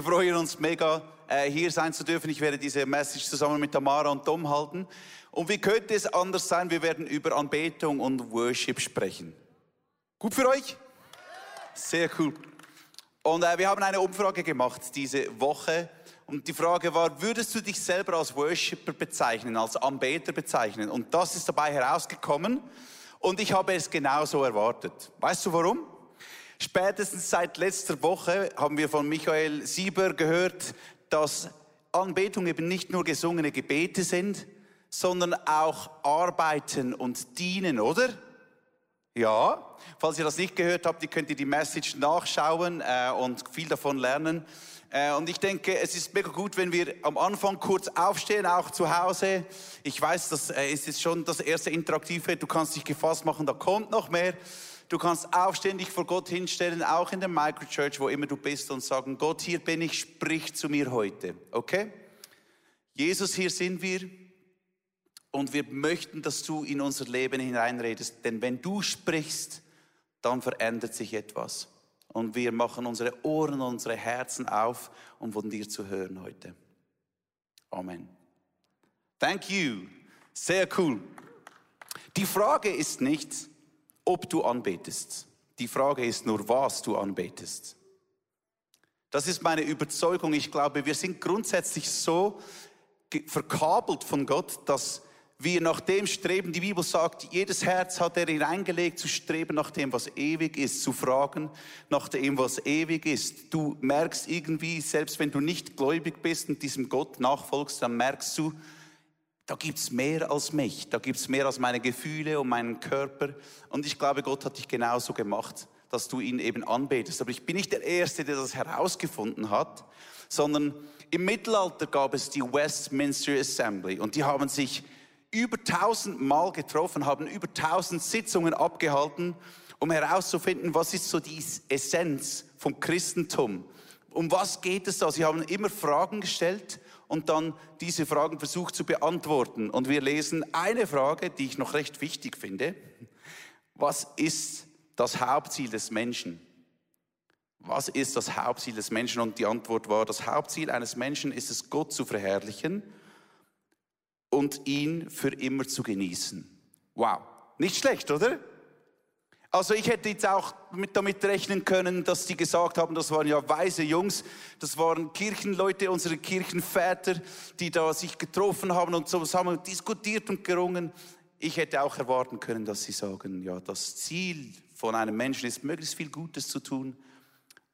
Wir freuen uns mega, äh, hier sein zu dürfen. Ich werde diese Message zusammen mit Tamara und Dom halten. Und wie könnte es anders sein? Wir werden über Anbetung und Worship sprechen. Gut für euch? Sehr cool. Und äh, wir haben eine Umfrage gemacht diese Woche. Und die Frage war, würdest du dich selber als Worshipper bezeichnen, als Anbeter bezeichnen? Und das ist dabei herausgekommen. Und ich habe es genauso erwartet. Weißt du warum? Spätestens seit letzter Woche haben wir von Michael Sieber gehört, dass Anbetung eben nicht nur gesungene Gebete sind, sondern auch Arbeiten und Dienen, oder? Ja, falls ihr das nicht gehört habt, ihr könnt ihr die Message nachschauen äh, und viel davon lernen. Äh, und ich denke, es ist mega gut, wenn wir am Anfang kurz aufstehen, auch zu Hause. Ich weiß, das äh, ist jetzt schon das erste Interaktive. Du kannst dich gefasst machen, da kommt noch mehr. Du kannst aufstehen, dich vor Gott hinstellen, auch in der Microchurch, wo immer du bist, und sagen, Gott, hier bin ich, sprich zu mir heute. Okay? Jesus, hier sind wir. Und wir möchten, dass du in unser Leben hineinredest. Denn wenn du sprichst, dann verändert sich etwas. Und wir machen unsere Ohren, unsere Herzen auf, um von dir zu hören heute. Amen. Thank you. Sehr cool. Die Frage ist nicht, ob du anbetest. Die Frage ist nur, was du anbetest. Das ist meine Überzeugung. Ich glaube, wir sind grundsätzlich so verkabelt von Gott, dass wir nach dem streben. Die Bibel sagt, jedes Herz hat er hineingelegt, zu streben nach dem, was ewig ist, zu fragen nach dem, was ewig ist. Du merkst irgendwie, selbst wenn du nicht gläubig bist und diesem Gott nachfolgst, dann merkst du, da gibt's mehr als mich, da gibt's mehr als meine Gefühle und meinen Körper. Und ich glaube, Gott hat dich genauso gemacht, dass du ihn eben anbetest. Aber ich bin nicht der Erste, der das herausgefunden hat, sondern im Mittelalter gab es die Westminster Assembly und die haben sich über tausend Mal getroffen, haben über tausend Sitzungen abgehalten, um herauszufinden, was ist so die Essenz vom Christentum. Um was geht es da? Sie haben immer Fragen gestellt und dann diese Fragen versucht zu beantworten. Und wir lesen eine Frage, die ich noch recht wichtig finde. Was ist das Hauptziel des Menschen? Was ist das Hauptziel des Menschen? Und die Antwort war, das Hauptziel eines Menschen ist es, Gott zu verherrlichen und ihn für immer zu genießen. Wow, nicht schlecht, oder? Also ich hätte jetzt auch mit, damit rechnen können, dass die gesagt haben, das waren ja weise Jungs, das waren Kirchenleute, unsere Kirchenväter, die da sich getroffen haben und zusammen diskutiert und gerungen. Ich hätte auch erwarten können, dass sie sagen, ja, das Ziel von einem Menschen ist, möglichst viel Gutes zu tun.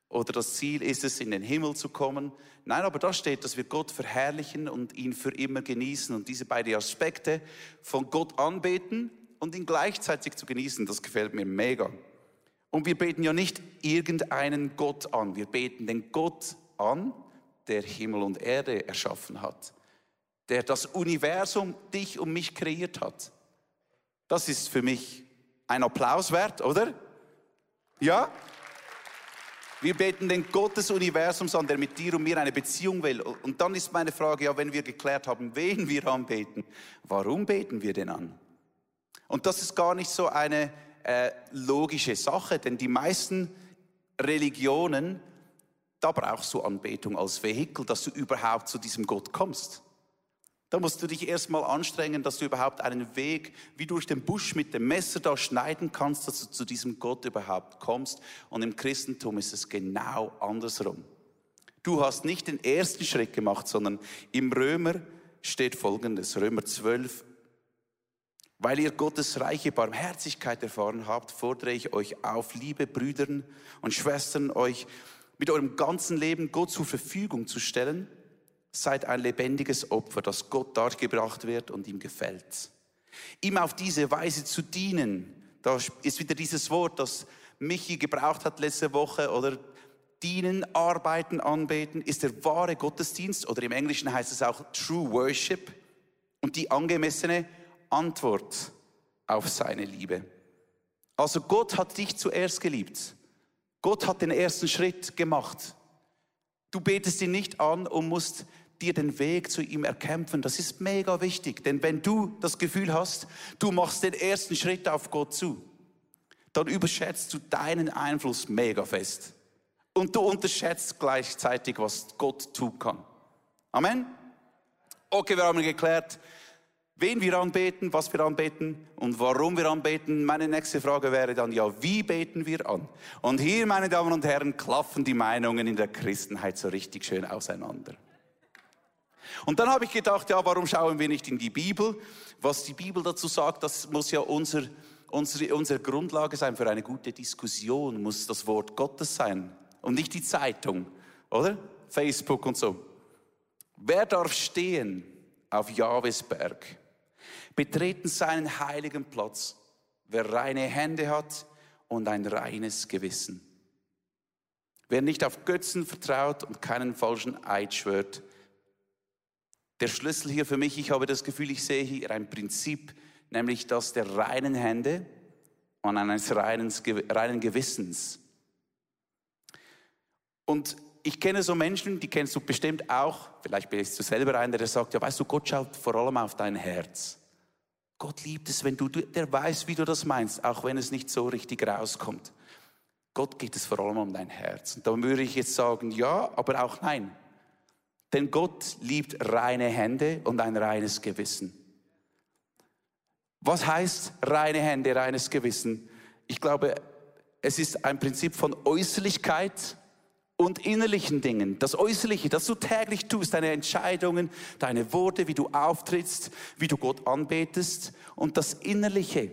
Oder das Ziel ist es, in den Himmel zu kommen. Nein, aber da steht, dass wir Gott verherrlichen und ihn für immer genießen. Und diese beiden Aspekte von Gott anbeten und ihn gleichzeitig zu genießen, das gefällt mir mega. Und wir beten ja nicht irgendeinen Gott an, wir beten den Gott an, der Himmel und Erde erschaffen hat, der das Universum, dich und mich kreiert hat. Das ist für mich ein Applaus wert, oder? Ja? Wir beten den Gott des Universums an, der mit dir und mir eine Beziehung will. Und dann ist meine Frage, ja, wenn wir geklärt haben, wen wir anbeten, warum beten wir denn an? Und das ist gar nicht so eine äh, logische Sache, denn die meisten Religionen, da brauchst du Anbetung als Vehikel, dass du überhaupt zu diesem Gott kommst. Da musst du dich erstmal anstrengen, dass du überhaupt einen Weg wie durch den Busch mit dem Messer da schneiden kannst, dass du zu diesem Gott überhaupt kommst. Und im Christentum ist es genau andersrum. Du hast nicht den ersten Schritt gemacht, sondern im Römer steht folgendes, Römer 12, weil ihr Gottes reiche Barmherzigkeit erfahren habt, fordere ich euch auf, liebe Brüder und Schwestern, euch mit eurem ganzen Leben Gott zur Verfügung zu stellen. Seid ein lebendiges Opfer, das Gott dargebracht wird und ihm gefällt. Ihm auf diese Weise zu dienen, da ist wieder dieses Wort, das Michi gebraucht hat letzte Woche, oder dienen, arbeiten, anbeten, ist der wahre Gottesdienst, oder im Englischen heißt es auch True Worship und die angemessene Antwort auf seine Liebe. Also Gott hat dich zuerst geliebt. Gott hat den ersten Schritt gemacht. Du betest ihn nicht an und musst dir den Weg zu ihm erkämpfen. Das ist mega wichtig, denn wenn du das Gefühl hast, du machst den ersten Schritt auf Gott zu, dann überschätzt du deinen Einfluss mega fest. und du unterschätzt gleichzeitig, was Gott tun kann. Amen. Okay, wir haben geklärt, wen wir anbeten, was wir anbeten und warum wir anbeten. Meine nächste Frage wäre dann, ja, wie beten wir an? Und hier, meine Damen und Herren, klaffen die Meinungen in der Christenheit so richtig schön auseinander. Und dann habe ich gedacht, ja, warum schauen wir nicht in die Bibel? Was die Bibel dazu sagt, das muss ja unser, unsere, unsere Grundlage sein für eine gute Diskussion, muss das Wort Gottes sein und nicht die Zeitung, oder? Facebook und so. Wer darf stehen auf Jahwes Berg? Betreten seinen heiligen Platz, wer reine Hände hat und ein reines Gewissen. Wer nicht auf Götzen vertraut und keinen falschen Eid schwört. Der Schlüssel hier für mich, ich habe das Gefühl, ich sehe hier ein Prinzip, nämlich das der reinen Hände und eines reinen, Gewissens. Und ich kenne so Menschen, die kennst du bestimmt auch, vielleicht bist du selber einer, der sagt, ja weißt du, Gott schaut vor allem auf dein Herz. Gott liebt es, wenn du, der weiß, wie du das meinst, auch wenn es nicht so richtig rauskommt. Gott geht es vor allem um dein Herz. Und da würde ich jetzt sagen, ja, aber auch nein. Denn Gott liebt reine Hände und ein reines Gewissen. Was heißt reine Hände, reines Gewissen? Ich glaube, es ist ein Prinzip von Äußerlichkeit und innerlichen Dingen. Das Äußerliche, das du täglich tust, deine Entscheidungen, deine Worte, wie du auftrittst, wie du Gott anbetest. Und das Innerliche,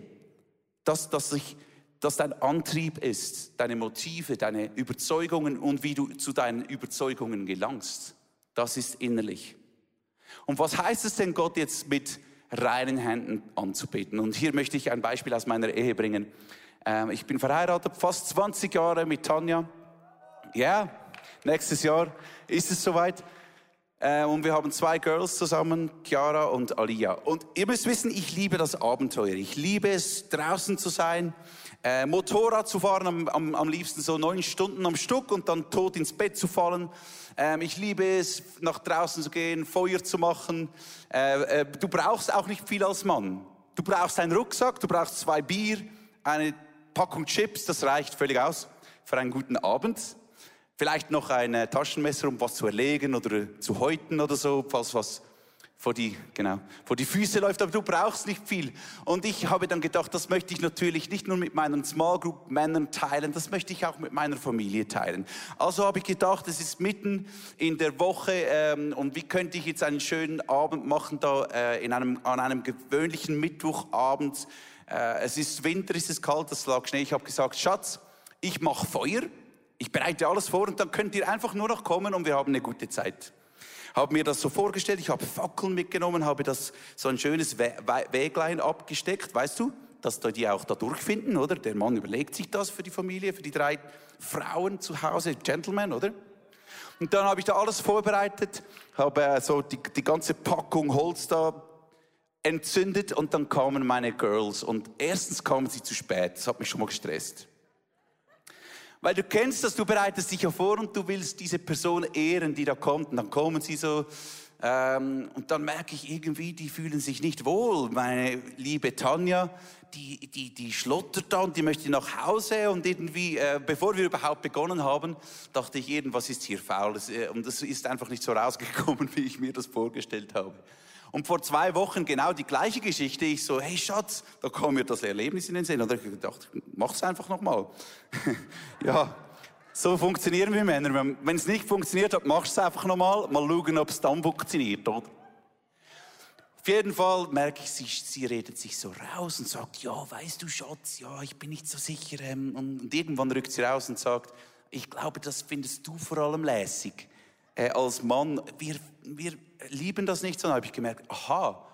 das, das, sich, das dein Antrieb ist, deine Motive, deine Überzeugungen und wie du zu deinen Überzeugungen gelangst. Das ist innerlich. Und was heißt es denn, Gott jetzt mit reinen Händen anzubeten? Und hier möchte ich ein Beispiel aus meiner Ehe bringen. Ähm, ich bin verheiratet, fast 20 Jahre mit Tanja. Ja, nächstes Jahr ist es soweit. Äh, und wir haben zwei Girls zusammen, Chiara und Alia. Und ihr müsst wissen, ich liebe das Abenteuer. Ich liebe es, draußen zu sein, äh, Motorrad zu fahren, am, am, am liebsten so neun Stunden am Stück und dann tot ins Bett zu fallen. Ähm, ich liebe es, nach draußen zu gehen, Feuer zu machen. Äh, äh, du brauchst auch nicht viel als Mann. Du brauchst einen Rucksack, du brauchst zwei Bier, eine Packung Chips, das reicht völlig aus für einen guten Abend. Vielleicht noch ein äh, Taschenmesser, um was zu erlegen oder zu häuten oder so, falls was vor die, genau, vor die Füße läuft, aber du brauchst nicht viel. Und ich habe dann gedacht, das möchte ich natürlich nicht nur mit meinen Small Group Männern teilen, das möchte ich auch mit meiner Familie teilen. Also habe ich gedacht, es ist mitten in der Woche ähm, und wie könnte ich jetzt einen schönen Abend machen da äh, in einem, an einem gewöhnlichen Mittwochabend. Äh, es ist Winter, es ist kalt, es lag Schnee. Ich habe gesagt, Schatz, ich mache Feuer ich bereite alles vor und dann könnt ihr einfach nur noch kommen und wir haben eine gute Zeit. Habe mir das so vorgestellt, ich habe Fackeln mitgenommen, habe das so ein schönes Weglein abgesteckt, weißt du, dass die auch da durchfinden, oder? Der Mann überlegt sich das für die Familie, für die drei Frauen zu Hause, Gentlemen, oder? Und dann habe ich da alles vorbereitet, habe äh, so die, die ganze Packung Holz da entzündet und dann kamen meine Girls und erstens kamen sie zu spät, das hat mich schon mal gestresst. Weil du kennst das, du bereitest dich ja vor und du willst diese Person ehren, die da kommt. Und dann kommen sie so ähm, und dann merke ich irgendwie, die fühlen sich nicht wohl. Meine liebe Tanja, die, die, die schlottert da und die möchte nach Hause und irgendwie, äh, bevor wir überhaupt begonnen haben, dachte ich, irgendwas ist hier faul. Äh, und das ist einfach nicht so rausgekommen, wie ich mir das vorgestellt habe. Und vor zwei Wochen genau die gleiche Geschichte. Ich so, hey Schatz, da kam mir das Erlebnis in den Sinn. Und ich gedacht, mach's einfach nochmal. ja, so funktionieren wir Männer. Wenn es nicht funktioniert hat, mach's einfach nochmal. Mal schauen, ob es dann funktioniert, oder? Auf jeden Fall merke ich, sie, sie redet sich so raus und sagt, ja, weißt du, Schatz, ja, ich bin nicht so sicher. Ähm, und irgendwann rückt sie raus und sagt, ich glaube, das findest du vor allem lässig. Äh, als Mann, wir, wir lieben das nicht, sondern habe ich gemerkt, aha,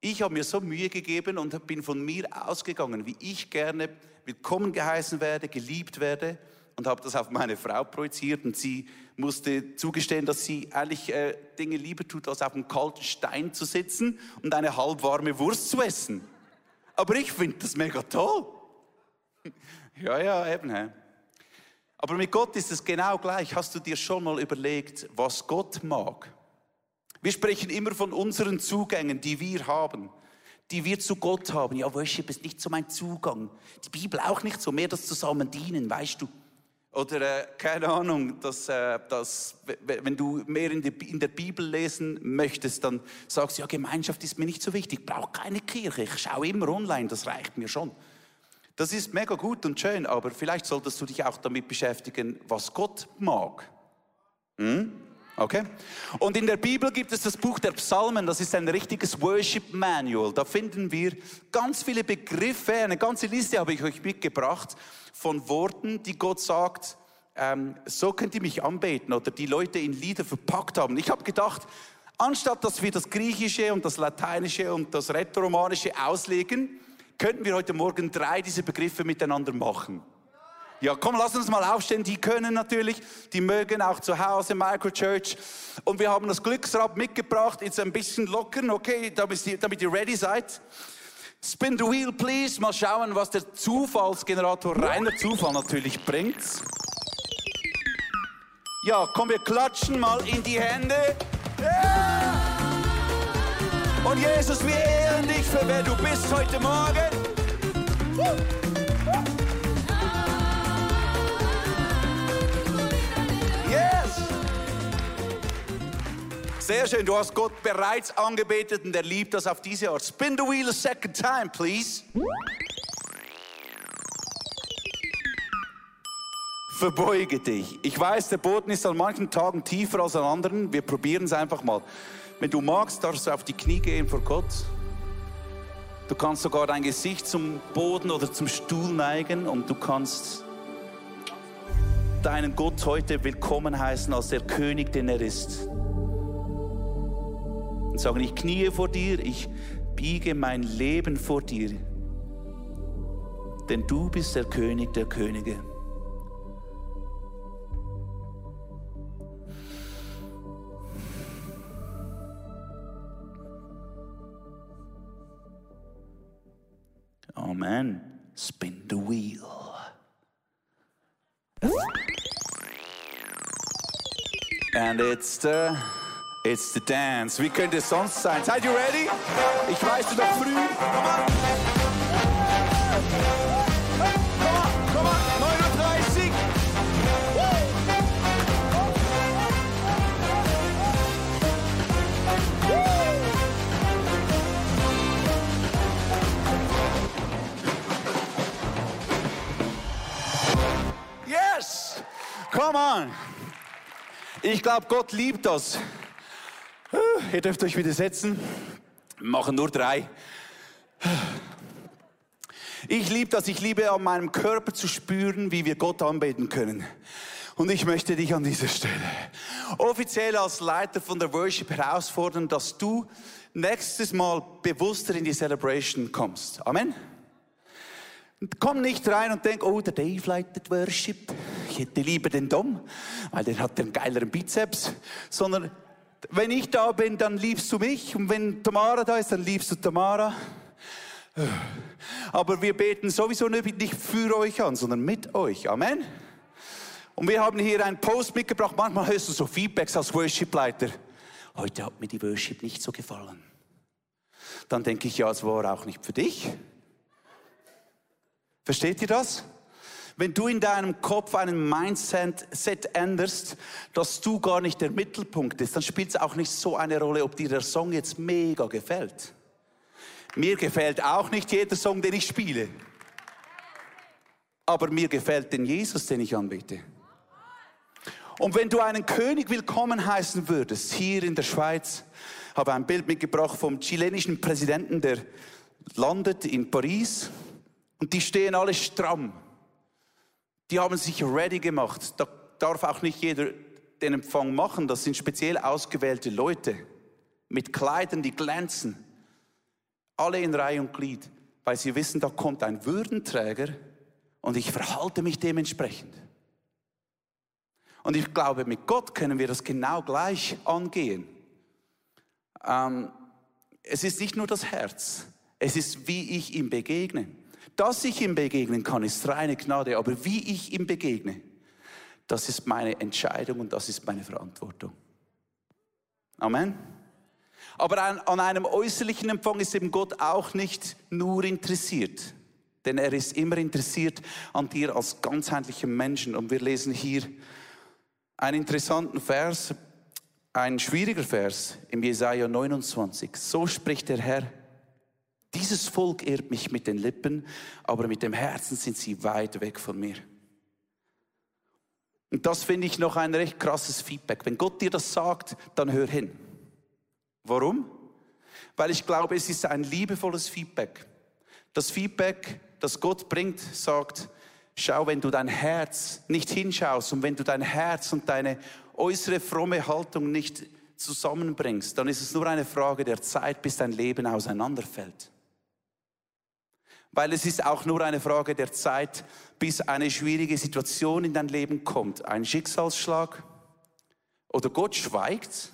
ich habe mir so Mühe gegeben und bin von mir ausgegangen, wie ich gerne willkommen geheißen werde, geliebt werde und habe das auf meine Frau projiziert und sie musste zugestehen, dass sie eigentlich äh, Dinge lieber tut, als auf einem kalten Stein zu sitzen und eine halbwarme Wurst zu essen. Aber ich finde das mega toll. ja, ja, eben. He. Aber mit Gott ist es genau gleich. Hast du dir schon mal überlegt, was Gott mag? Wir sprechen immer von unseren Zugängen, die wir haben, die wir zu Gott haben. Ja, Worship ist nicht so mein Zugang. Die Bibel auch nicht so, mehr das Zusammendienen, weißt du. Oder äh, keine Ahnung, dass, äh, dass, wenn du mehr in, die, in, der Bibel lesen möchtest, dann sagst du, ja, Gemeinschaft ist mir nicht so wichtig, ich brauche keine Kirche, ich schaue immer online, das reicht mir schon. Das ist mega gut und schön, aber vielleicht solltest du dich auch damit beschäftigen, was Gott mag. Hm? Okay? Und in der Bibel gibt es das Buch der Psalmen, das ist ein richtiges Worship Manual. Da finden wir ganz viele Begriffe, eine ganze Liste habe ich euch mitgebracht von Worten, die Gott sagt, ähm, so könnt ihr mich anbeten oder die Leute in Lieder verpackt haben. Ich habe gedacht, anstatt dass wir das Griechische und das Lateinische und das Rätoromanische auslegen, könnten wir heute Morgen drei dieser Begriffe miteinander machen. Ja, komm, lass uns mal aufstehen. Die können natürlich, die mögen auch zu Hause Microchurch. Und wir haben das Glücksrad mitgebracht. Jetzt ein bisschen lockern, okay, damit ihr, damit ihr ready seid. Spin the wheel, please. Mal schauen, was der Zufallsgenerator, reiner Zufall natürlich bringt. Ja, komm, wir klatschen mal in die Hände. Yeah! Und Jesus, wir ehren dich für wer du bist heute Morgen. Sehr schön, du hast Gott bereits angebetet und er liebt das auf diese Art. Spin the wheel a second time, please. Verbeuge dich. Ich weiß, der Boden ist an manchen Tagen tiefer als an anderen. Wir probieren es einfach mal. Wenn du magst, darfst du auf die Knie gehen vor Gott. Du kannst sogar dein Gesicht zum Boden oder zum Stuhl neigen und du kannst deinen Gott heute willkommen heißen als der König, den er ist und sagen, ich kniee vor dir, ich biege mein Leben vor dir. Denn du bist der König der Könige. Amen. Spin the wheel. And it's the It's the dance. Wie könnte es sonst sein? Seid ihr ready? Ich weiß, du noch früh. Komm on. Komm on, 39. Yes! Come on! Ich glaube, Gott liebt das. Ihr dürft euch wieder setzen. Wir machen nur drei. Ich liebe das. Ich liebe an meinem Körper zu spüren, wie wir Gott anbeten können. Und ich möchte dich an dieser Stelle offiziell als Leiter von der Worship herausfordern, dass du nächstes Mal bewusster in die Celebration kommst. Amen. Komm nicht rein und denk, oh, der Dave leitet Worship. Ich hätte lieber den Dom, weil der hat den geileren Bizeps. Sondern wenn ich da bin, dann liebst du mich. Und wenn Tamara da ist, dann liebst du Tamara. Aber wir beten sowieso nicht für euch an, sondern mit euch. Amen. Und wir haben hier einen Post mitgebracht. Manchmal hörst du so Feedbacks als Worship-Leiter. Heute hat mir die Worship nicht so gefallen. Dann denke ich, ja, es war auch nicht für dich. Versteht ihr das? Wenn du in deinem Kopf einen Mindset änderst, dass du gar nicht der Mittelpunkt bist, dann spielt es auch nicht so eine Rolle, ob dir der Song jetzt mega gefällt. Mir gefällt auch nicht jeder Song, den ich spiele. Aber mir gefällt den Jesus, den ich anbiete. Und wenn du einen König willkommen heißen würdest, hier in der Schweiz, habe ein Bild mitgebracht vom chilenischen Präsidenten, der landet in Paris und die stehen alle stramm. Die haben sich ready gemacht. Da darf auch nicht jeder den Empfang machen. Das sind speziell ausgewählte Leute mit Kleidern, die glänzen. Alle in Reihe und Glied, weil sie wissen, da kommt ein Würdenträger und ich verhalte mich dementsprechend. Und ich glaube, mit Gott können wir das genau gleich angehen. Ähm, es ist nicht nur das Herz, es ist, wie ich ihm begegne. Dass ich ihm begegnen kann, ist reine Gnade, aber wie ich ihm begegne, das ist meine Entscheidung und das ist meine Verantwortung. Amen. Aber an, an einem äußerlichen Empfang ist eben Gott auch nicht nur interessiert. Denn er ist immer interessiert an dir als ganzheitlichem Menschen. Und wir lesen hier einen interessanten Vers, ein schwieriger Vers im Jesaja 29. So spricht der Herr. Dieses Volk ehrt mich mit den Lippen, aber mit dem Herzen sind sie weit weg von mir. Und das finde ich noch ein recht krasses Feedback. Wenn Gott dir das sagt, dann hör hin. Warum? Weil ich glaube, es ist ein liebevolles Feedback. Das Feedback, das Gott bringt, sagt, schau, wenn du dein Herz nicht hinschaust und wenn du dein Herz und deine äußere fromme Haltung nicht zusammenbringst, dann ist es nur eine Frage der Zeit, bis dein Leben auseinanderfällt. Weil es ist auch nur eine Frage der Zeit, bis eine schwierige Situation in dein Leben kommt. Ein Schicksalsschlag oder Gott schweigt,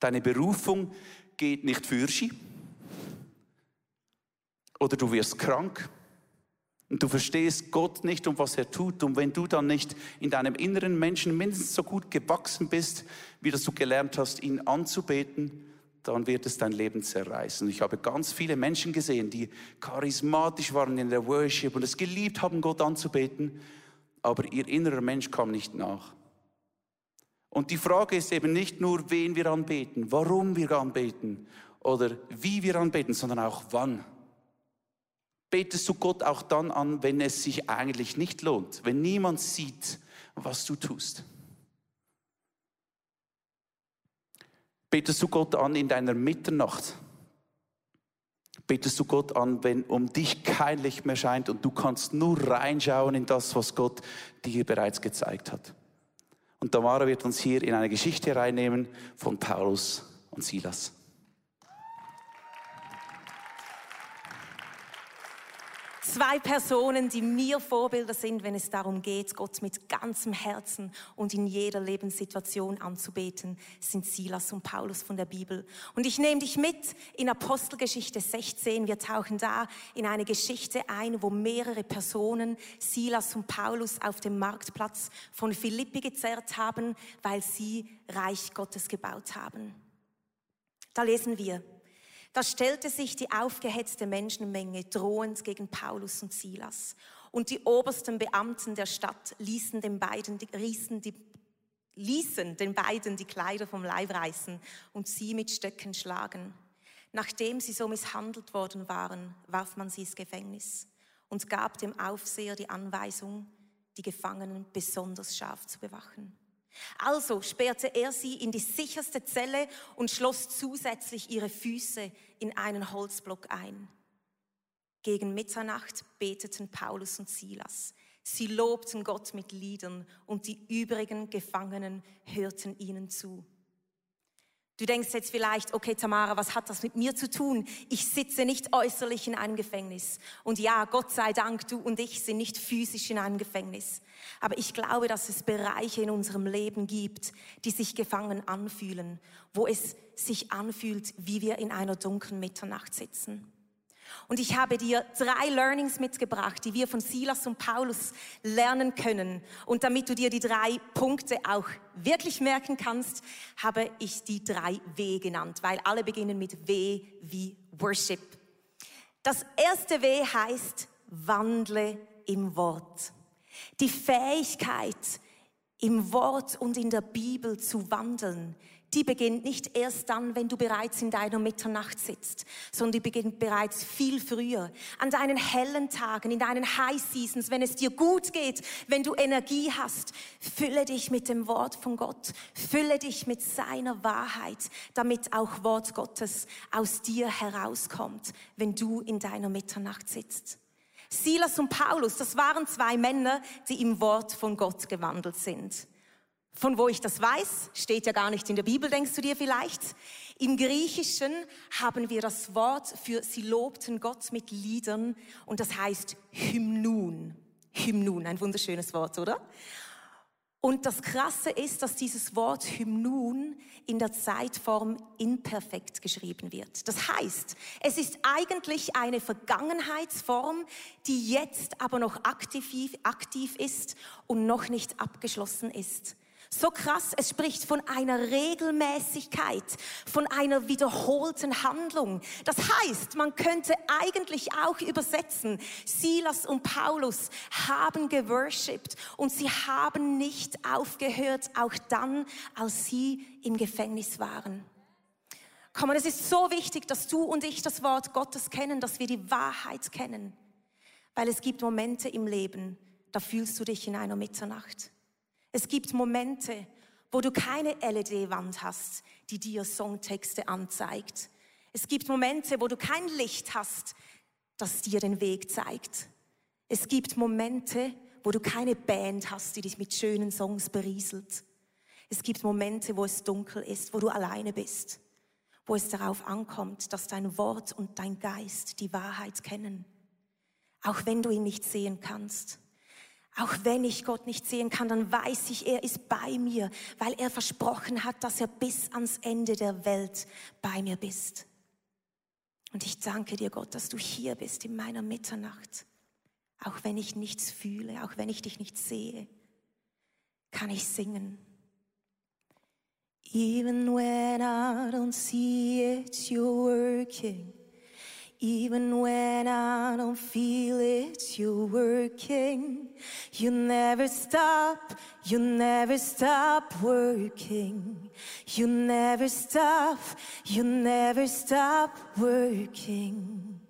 deine Berufung geht nicht für sie oder du wirst krank und du verstehst Gott nicht und was er tut. Und wenn du dann nicht in deinem inneren Menschen mindestens so gut gewachsen bist, wie das du gelernt hast, ihn anzubeten, dann wird es dein Leben zerreißen. Ich habe ganz viele Menschen gesehen, die charismatisch waren in der Worship und es geliebt haben, Gott anzubeten, aber ihr innerer Mensch kam nicht nach. Und die Frage ist eben nicht nur, wen wir anbeten, warum wir anbeten oder wie wir anbeten, sondern auch wann. Betest du Gott auch dann an, wenn es sich eigentlich nicht lohnt, wenn niemand sieht, was du tust? Betest du Gott an in deiner Mitternacht? Betest du Gott an, wenn um dich kein Licht mehr scheint und du kannst nur reinschauen in das, was Gott dir bereits gezeigt hat? Und Tamara wird uns hier in eine Geschichte reinnehmen von Paulus und Silas. Zwei Personen, die mir Vorbilder sind, wenn es darum geht, Gott mit ganzem Herzen und in jeder Lebenssituation anzubeten, sind Silas und Paulus von der Bibel. Und ich nehme dich mit in Apostelgeschichte 16. Wir tauchen da in eine Geschichte ein, wo mehrere Personen Silas und Paulus auf dem Marktplatz von Philippi gezerrt haben, weil sie Reich Gottes gebaut haben. Da lesen wir, da stellte sich die aufgehetzte Menschenmenge drohend gegen Paulus und Silas. Und die obersten Beamten der Stadt ließen den beiden, ließen, die, ließen den beiden die Kleider vom Leib reißen und sie mit Stöcken schlagen. Nachdem sie so misshandelt worden waren, warf man sie ins Gefängnis und gab dem Aufseher die Anweisung, die Gefangenen besonders scharf zu bewachen. Also sperrte er sie in die sicherste Zelle und schloss zusätzlich ihre Füße in einen Holzblock ein. Gegen Mitternacht beteten Paulus und Silas. Sie lobten Gott mit Liedern und die übrigen Gefangenen hörten ihnen zu. Du denkst jetzt vielleicht, okay Tamara, was hat das mit mir zu tun? Ich sitze nicht äußerlich in einem Gefängnis. Und ja, Gott sei Dank, du und ich sind nicht physisch in einem Gefängnis. Aber ich glaube, dass es Bereiche in unserem Leben gibt, die sich gefangen anfühlen, wo es sich anfühlt, wie wir in einer dunklen Mitternacht sitzen. Und ich habe dir drei Learnings mitgebracht, die wir von Silas und Paulus lernen können. Und damit du dir die drei Punkte auch wirklich merken kannst, habe ich die drei W genannt, weil alle beginnen mit W wie Worship. Das erste W heißt, wandle im Wort. Die Fähigkeit, im Wort und in der Bibel zu wandeln, die beginnt nicht erst dann, wenn du bereits in deiner Mitternacht sitzt, sondern die beginnt bereits viel früher. An deinen hellen Tagen, in deinen High Seasons, wenn es dir gut geht, wenn du Energie hast, fülle dich mit dem Wort von Gott, fülle dich mit seiner Wahrheit, damit auch Wort Gottes aus dir herauskommt, wenn du in deiner Mitternacht sitzt. Silas und Paulus, das waren zwei Männer, die im Wort von Gott gewandelt sind. Von wo ich das weiß, steht ja gar nicht in der Bibel, denkst du dir vielleicht. Im Griechischen haben wir das Wort für sie lobten Gott mit Liedern und das heißt Hymnun. Hymnun, ein wunderschönes Wort, oder? Und das Krasse ist, dass dieses Wort Hymnun in der Zeitform imperfekt geschrieben wird. Das heißt, es ist eigentlich eine Vergangenheitsform, die jetzt aber noch aktiv, aktiv ist und noch nicht abgeschlossen ist So krass, es spricht von einer Regelmäßigkeit, von einer wiederholten Handlung. Das heißt, man könnte eigentlich auch übersetzen, Silas und Paulus haben geworshipped und sie haben nicht aufgehört, auch dann, als sie im Gefängnis waren. Komm, es ist so wichtig, dass du und ich das Wort Gottes kennen, dass wir die Wahrheit kennen. Weil es gibt Momente im Leben, da fühlst du dich in einer Mitternacht. Es gibt Momente, wo du keine LED-Wand hast, die dir Songtexte anzeigt. Es gibt Momente, wo du kein Licht hast, das dir den Weg zeigt. Es gibt Momente, wo du keine Band hast, die dich mit schönen Songs berieselt. Es gibt Momente, wo es dunkel ist, wo du alleine bist, wo es darauf ankommt, dass dein Wort und dein Geist die Wahrheit kennen, auch wenn du ihn nicht sehen kannst. Auch wenn ich Gott nicht sehen kann, dann weiß ich, er ist bei mir, weil er versprochen hat, dass er bis ans Ende der Welt bei mir bist. Und ich danke dir, Gott, dass du hier bist in meiner Mitternacht. Auch wenn ich nichts fühle, auch wenn ich dich nicht sehe, kann ich singen. Even when I don't see it, you're working. Even when I don't feel it, you're working. You never stop, you never stop working. You never stop, you never stop working.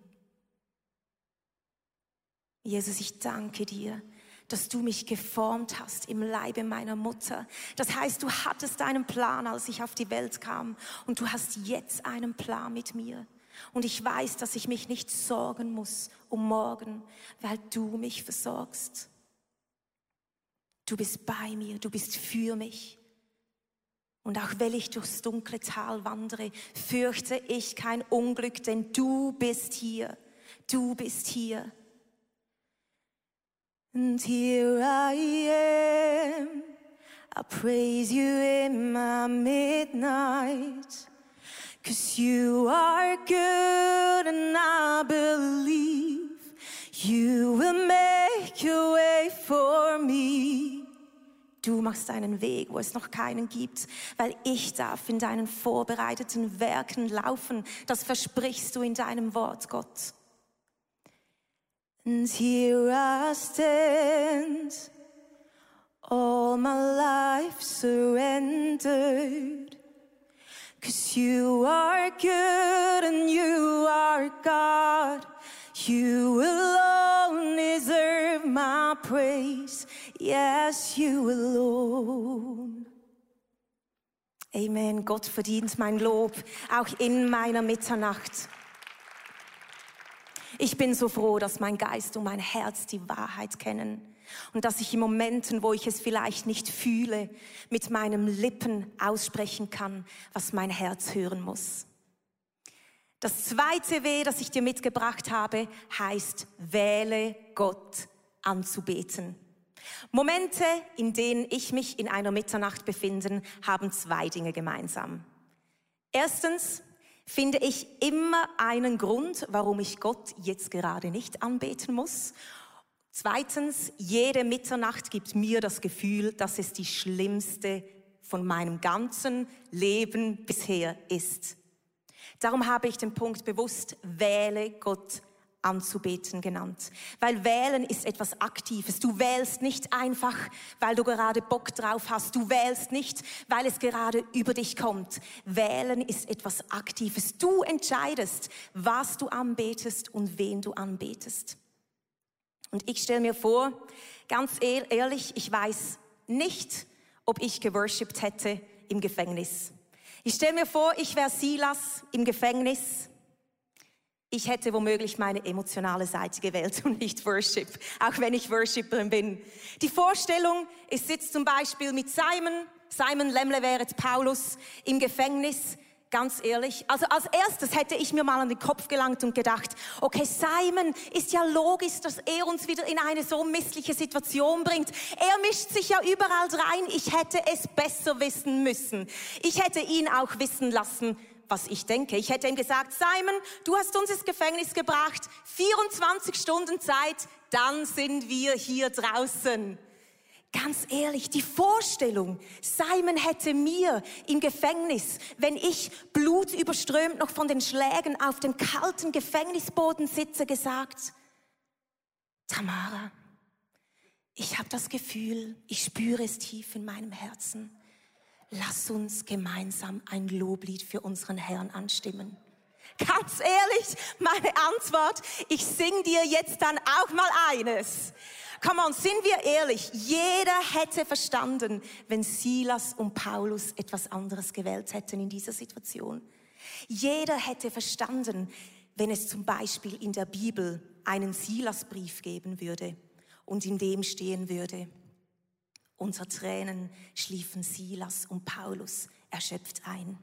Jesus, ich danke dir, dass du mich geformt hast im Leibe meiner Mutter. Das heißt, du hattest einen Plan, als ich auf die Welt kam und du hast jetzt einen Plan mit mir. Und ich weiß, dass ich mich nicht sorgen muss um morgen, weil du mich versorgst. Du bist bei mir, du bist für mich. Und auch wenn ich durchs dunkle Tal wandere, fürchte ich kein Unglück, denn du bist hier. Du bist hier. And here I am, I praise you in my midnight. Cause you are good and I believe you will make your way for me. Du machst einen Weg, wo es noch keinen gibt, weil ich darf in deinen vorbereiteten Werken laufen. Das versprichst du in deinem Wort, Gott. And here I stand, all my life surrendered. Cause you are good and you are God. You alone deserve my praise. Yes, you alone. Amen. Gott verdient mein Lob, auch in meiner Mitternacht. Ich bin so froh, dass mein Geist und mein Herz die Wahrheit kennen und dass ich in Momenten, wo ich es vielleicht nicht fühle, mit meinen Lippen aussprechen kann, was mein Herz hören muss. Das zweite W, das ich dir mitgebracht habe, heißt, wähle Gott anzubeten. Momente, in denen ich mich in einer Mitternacht befinde, haben zwei Dinge gemeinsam. Erstens finde ich immer einen Grund, warum ich Gott jetzt gerade nicht anbeten muss. Zweitens, jede Mitternacht gibt mir das Gefühl, dass es die schlimmste von meinem ganzen Leben bisher ist. Darum habe ich den Punkt bewusst, wähle Gott anzubeten genannt. Weil wählen ist etwas Aktives. Du wählst nicht einfach, weil du gerade Bock drauf hast. Du wählst nicht, weil es gerade über dich kommt. Wählen ist etwas Aktives. Du entscheidest, was du anbetest und wen du anbetest. Und ich stelle mir vor, ganz ehrlich, ich weiß nicht, ob ich geworshipped hätte im Gefängnis. Ich stelle mir vor, ich wäre Silas im Gefängnis. Ich hätte womöglich meine emotionale Seite gewählt und nicht Worship, auch wenn ich Worshipperin bin. Die Vorstellung, ich sitze zum Beispiel mit Simon, Simon Lemle wäre Paulus im Gefängnis ganz ehrlich. Also als erstes hätte ich mir mal an den Kopf gelangt und gedacht, okay, Simon, ist ja logisch, dass er uns wieder in eine so missliche Situation bringt. Er mischt sich ja überall rein. Ich hätte es besser wissen müssen. Ich hätte ihn auch wissen lassen, was ich denke. Ich hätte ihm gesagt, Simon, du hast uns ins Gefängnis gebracht, 24 Stunden Zeit, dann sind wir hier draußen. Ganz ehrlich, die Vorstellung, Simon hätte mir im Gefängnis, wenn ich blutüberströmt noch von den Schlägen auf dem kalten Gefängnisboden sitze, gesagt, Tamara, ich habe das Gefühl, ich spüre es tief in meinem Herzen. Lass uns gemeinsam ein Loblied für unseren Herrn anstimmen. Ganz ehrlich, meine Antwort, ich sing dir jetzt dann auch mal eines. Come on, sind wir ehrlich, jeder hätte verstanden, wenn Silas und Paulus etwas anderes gewählt hätten in dieser Situation. Jeder hätte verstanden, wenn es zum Beispiel in der Bibel einen Silasbrief geben würde und in dem stehen würde, unter Tränen schliefen Silas und Paulus erschöpft ein.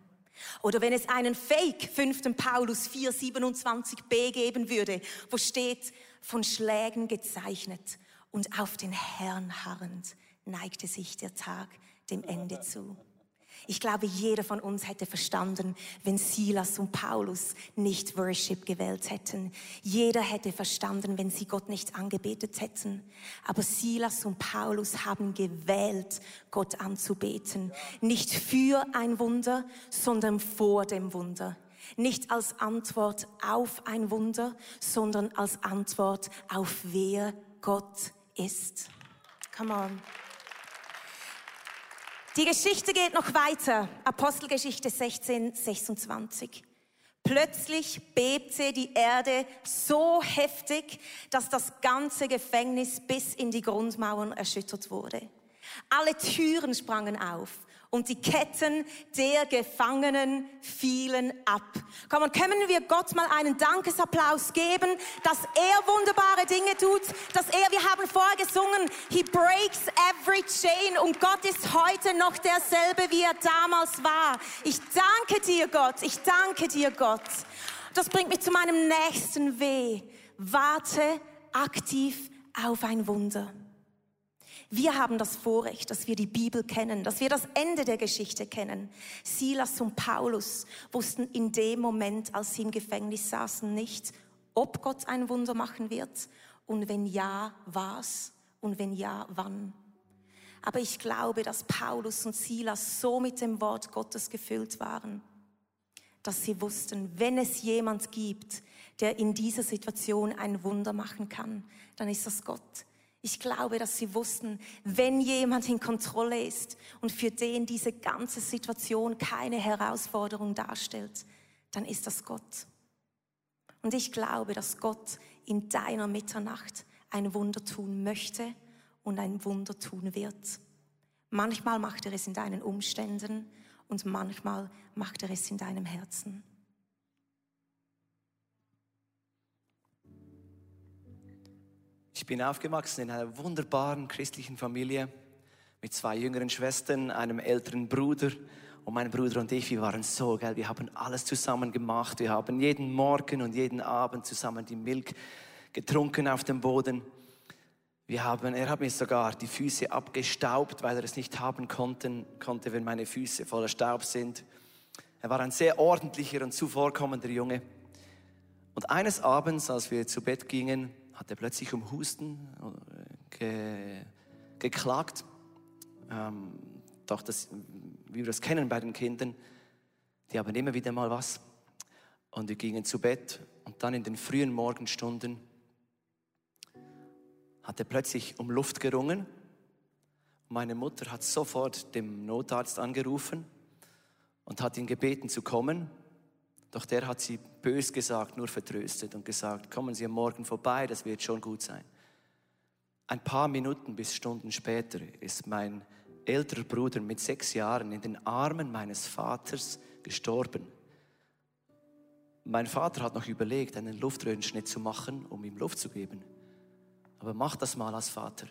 Oder wenn es einen Fake 5. Paulus 4,27b geben würde, wo steht, von Schlägen gezeichnet und auf den Herrn harrend neigte sich der Tag dem Ende zu. Ich glaube, jeder von uns hätte verstanden, wenn Silas und Paulus nicht Worship gewählt hätten. Jeder hätte verstanden, wenn sie Gott nicht angebetet hätten. Aber Silas und Paulus haben gewählt, Gott anzubeten. Nicht für ein Wunder, sondern vor dem Wunder. Nicht als Antwort auf ein Wunder, sondern als Antwort auf wer Gott ist. Come on. Die Geschichte geht noch weiter. Apostelgeschichte 16, 26. Plötzlich bebte die Erde so heftig, dass das ganze Gefängnis bis in die Grundmauern erschüttert wurde. Alle Türen sprangen auf und die Ketten der Gefangenen fielen ab. Komm, und können wir Gott mal einen Dankesapplaus geben, dass er wunderbare Dinge tut, dass er, wir haben vorher gesungen, he breaks every chain und Gott ist heute noch derselbe, wie er damals war. Ich danke dir, Gott, ich danke dir, Gott. Das bringt mich zu meinem nächsten Weh. Warte aktiv auf ein Wunder. Wir haben das Vorrecht, dass wir die Bibel kennen, dass wir das Ende der Geschichte kennen. Silas und Paulus wussten in dem Moment, als sie im Gefängnis saßen, nicht, ob Gott ein Wunder machen wird und wenn ja, was und wenn ja, wann. Aber ich glaube, dass Paulus und Silas so mit dem Wort Gottes gefüllt waren, dass sie wussten, wenn es jemand gibt, der in dieser Situation ein Wunder machen kann, dann ist das Gott. Ich glaube, dass sie wussten, wenn jemand in Kontrolle ist und für den diese ganze Situation keine Herausforderung darstellt, dann ist das Gott. Und ich glaube, dass Gott in deiner Mitternacht ein Wunder tun möchte und ein Wunder tun wird. Manchmal macht er es in deinen Umständen und manchmal macht er es in deinem Herzen. Ich bin aufgewachsen in einer wunderbaren christlichen Familie mit zwei jüngeren Schwestern, einem älteren Bruder. Und mein Bruder und ich, wir waren so, gell, wir haben alles zusammen gemacht. Wir haben jeden Morgen und jeden Abend zusammen die Milch getrunken auf dem Boden. Wir haben, er hat mir sogar die Füße abgestaubt, weil er es nicht haben konnte, konnte, wenn meine Füße voller Staub sind. Er war ein sehr ordentlicher und zuvorkommender Junge. Und eines Abends, als wir zu Bett gingen, hat er plötzlich um Husten äh, ge, geklagt. Ähm, doch das, wie wir das kennen bei den Kindern, die haben immer wieder mal was. Und wir gingen zu Bett und dann in den frühen Morgenstunden hat er plötzlich um Luft gerungen. Meine Mutter hat sofort dem Notarzt angerufen und hat ihn gebeten zu kommen. Doch der hat sie bös gesagt, nur vertröstet und gesagt, kommen Sie am Morgen vorbei, das wird schon gut sein. Ein paar Minuten bis Stunden später ist mein älterer Bruder mit sechs Jahren in den Armen meines Vaters gestorben. Mein Vater hat noch überlegt, einen Luftröhrenschnitt zu machen, um ihm Luft zu geben. Aber mach das mal als Vater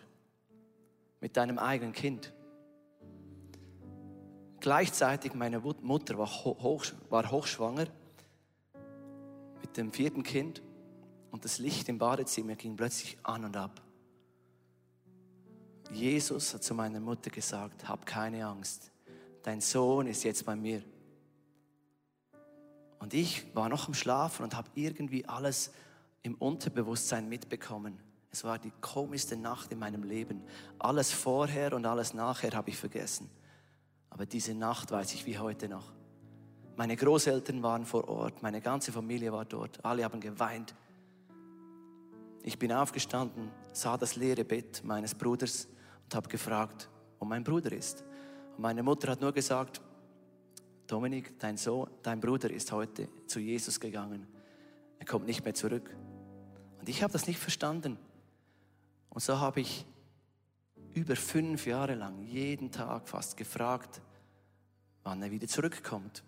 mit deinem eigenen Kind. Gleichzeitig meine Mutter war, hoch, war hochschwanger dem vierten Kind und das Licht im Badezimmer ging plötzlich an und ab. Jesus hat zu meiner Mutter gesagt, hab keine Angst, dein Sohn ist jetzt bei mir. Und ich war noch am Schlafen und habe irgendwie alles im Unterbewusstsein mitbekommen. Es war die komischste Nacht in meinem Leben. Alles vorher und alles nachher habe ich vergessen. Aber diese Nacht weiß ich wie heute noch. Meine Großeltern waren vor Ort, meine ganze Familie war dort, alle haben geweint. Ich bin aufgestanden, sah das leere Bett meines Bruders und habe gefragt, wo mein Bruder ist. Und meine Mutter hat nur gesagt, Dominik, dein Sohn, dein Bruder ist heute zu Jesus gegangen. Er kommt nicht mehr zurück. Und ich habe das nicht verstanden. Und so habe ich über fünf Jahre lang jeden Tag fast gefragt, wann er wieder zurückkommt.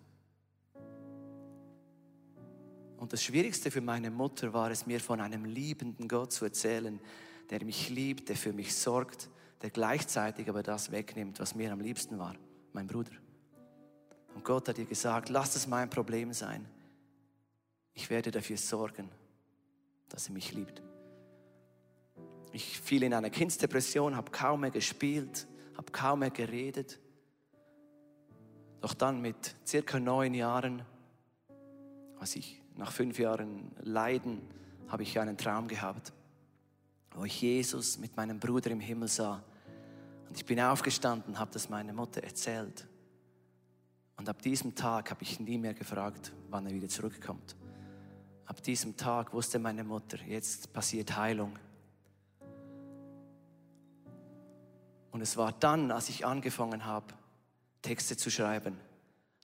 Und das Schwierigste für meine Mutter war es, mir von einem liebenden Gott zu erzählen, der mich liebt, der für mich sorgt, der gleichzeitig aber das wegnimmt, was mir am liebsten war, mein Bruder. Und Gott hat ihr gesagt, lass es mein Problem sein. Ich werde dafür sorgen, dass er mich liebt. Ich fiel in eine Kindsdepression, habe kaum mehr gespielt, habe kaum mehr geredet. Doch dann mit circa neun Jahren, als ich nach fünf Jahren Leiden, habe ich einen Traum gehabt, wo ich Jesus mit meinem Bruder im Himmel sah. Und ich bin aufgestanden, habe das meiner Mutter erzählt. Und ab diesem Tag habe ich nie mehr gefragt, wann er wieder zurückkommt. Ab diesem Tag wusste meine Mutter, jetzt passiert Heilung. Und es war dann, als ich angefangen habe, Texte zu schreiben.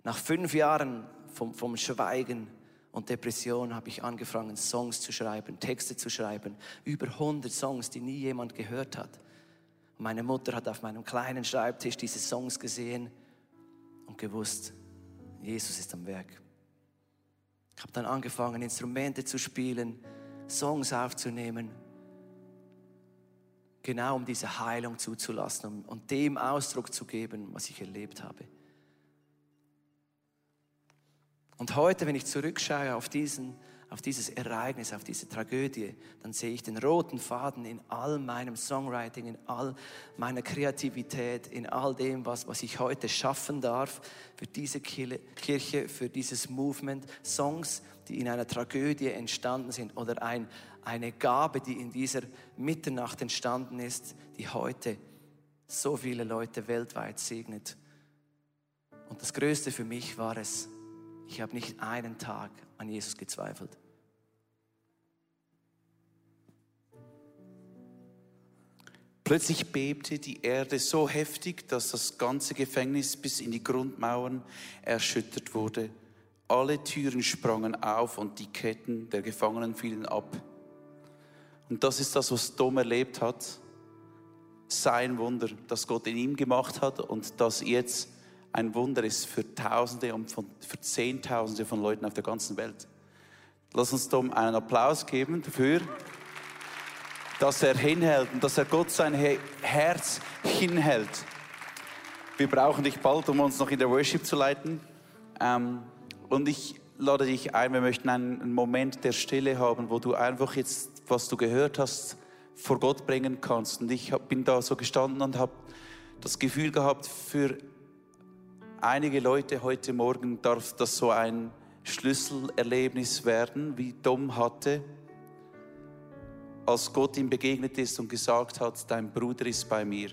Nach fünf Jahren vom, vom Schweigen und Depression habe ich angefangen, Songs zu schreiben, Texte zu schreiben. Über 100 Songs, die nie jemand gehört hat. Meine Mutter hat auf meinem kleinen Schreibtisch diese Songs gesehen und gewusst, Jesus ist am Werk. Ich habe dann angefangen, Instrumente zu spielen, Songs aufzunehmen genau um diese Heilung zuzulassen und, und dem Ausdruck zu geben, was ich erlebt habe. Und heute, wenn ich zurückschaue auf, diesen, auf dieses Ereignis, auf diese Tragödie, dann sehe ich den roten Faden in all meinem Songwriting, in all meiner Kreativität, in all dem, was, was ich heute schaffen darf für diese Kirche, für dieses Movement. Songs, die in einer Tragödie entstanden sind oder ein, eine Gabe, die in dieser Mitternacht entstanden ist, die heute so viele Leute weltweit segnet. Und das Größte für mich war es, ich habe nicht einen Tag an Jesus gezweifelt. Plötzlich bebte die Erde so heftig, dass das ganze Gefängnis bis in die Grundmauern erschüttert wurde. Alle Türen sprangen auf und die Ketten der Gefangenen fielen ab. Und das ist das, was Tom erlebt hat. Sein Wunder, das Gott in ihm gemacht hat und das jetzt ein Wunder ist für Tausende und von, für Zehntausende von Leuten auf der ganzen Welt. Lass uns Tom einen Applaus geben dafür, dass er hinhält und dass er Gott sein Herz hinhält. Wir brauchen dich bald, um uns noch in der Worship zu leiten. Ähm, und ich lade dich ein, wir möchten einen Moment der Stille haben, wo du einfach jetzt was du gehört hast, vor Gott bringen kannst. Und ich bin da so gestanden und habe das Gefühl gehabt, für einige Leute heute Morgen darf das so ein Schlüsselerlebnis werden, wie Dom hatte, als Gott ihm begegnet ist und gesagt hat, dein Bruder ist bei mir.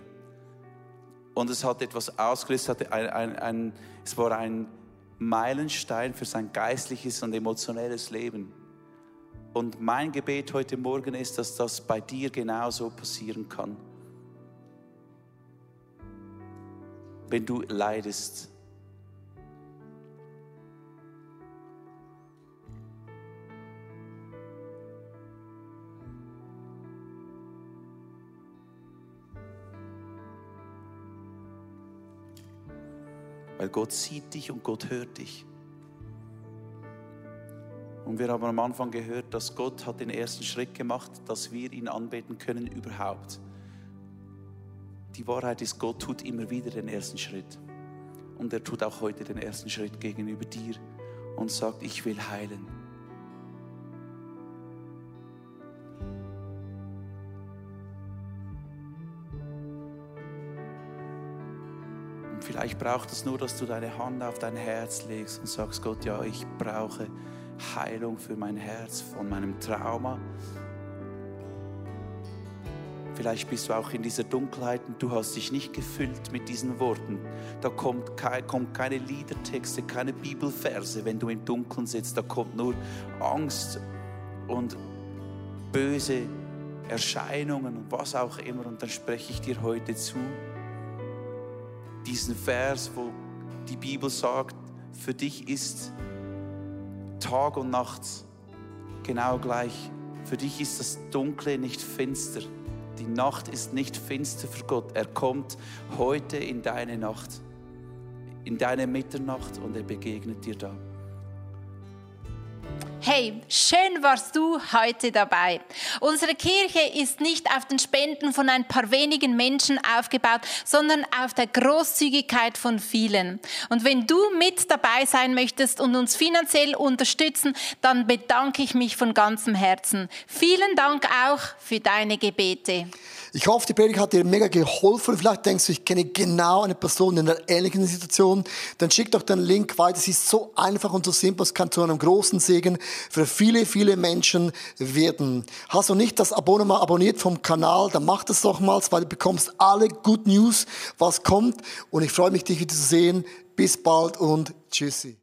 Und es hat etwas ausgelöst, ein, ein, ein, es war ein Meilenstein für sein geistliches und emotionelles Leben. Und mein Gebet heute Morgen ist, dass das bei dir genauso passieren kann. Wenn du leidest. Weil Gott sieht dich und Gott hört dich. Und wir haben am Anfang gehört, dass Gott hat den ersten Schritt gemacht, dass wir ihn anbeten können überhaupt. Die Wahrheit ist, Gott tut immer wieder den ersten Schritt. Und er tut auch heute den ersten Schritt gegenüber dir und sagt, ich will heilen. Vielleicht braucht es nur, dass du deine Hand auf dein Herz legst und sagst, Gott, ja, ich brauche Heilung für mein Herz von meinem Trauma. Vielleicht bist du auch in dieser Dunkelheit und du hast dich nicht gefüllt mit diesen Worten. Da kommt, kein, kommt keine Liedertexte, keine Bibelverse, wenn du im Dunkeln sitzt. Da kommt nur Angst und böse Erscheinungen und was auch immer. Und dann spreche ich dir heute zu. Diesen Vers, wo die Bibel sagt, für dich ist Tag und Nacht genau gleich. Für dich ist das Dunkle nicht finster. Die Nacht ist nicht finster für Gott. Er kommt heute in deine Nacht, in deine Mitternacht und er begegnet dir da. Hey, schön warst du heute dabei. Unsere Kirche ist nicht auf den Spenden von ein paar wenigen Menschen aufgebaut, sondern auf der Großzügigkeit von vielen. Und wenn du mit dabei sein möchtest und uns finanziell unterstützen, dann bedanke ich mich von ganzem Herzen. Vielen Dank auch für deine Gebete. Ich hoffe, die Predigt hat dir mega geholfen. Vielleicht denkst du, ich kenne genau eine Person in einer ähnlichen Situation. Dann schick doch den Link weiter. Es ist so einfach und so simpel. Es kann zu einem großen Segen für viele, viele Menschen werden. Hast du nicht das Abonnement abonniert vom Kanal, dann mach das doch mal, weil du bekommst alle Good News, was kommt. Und ich freue mich, dich wieder zu sehen. Bis bald und tschüssi.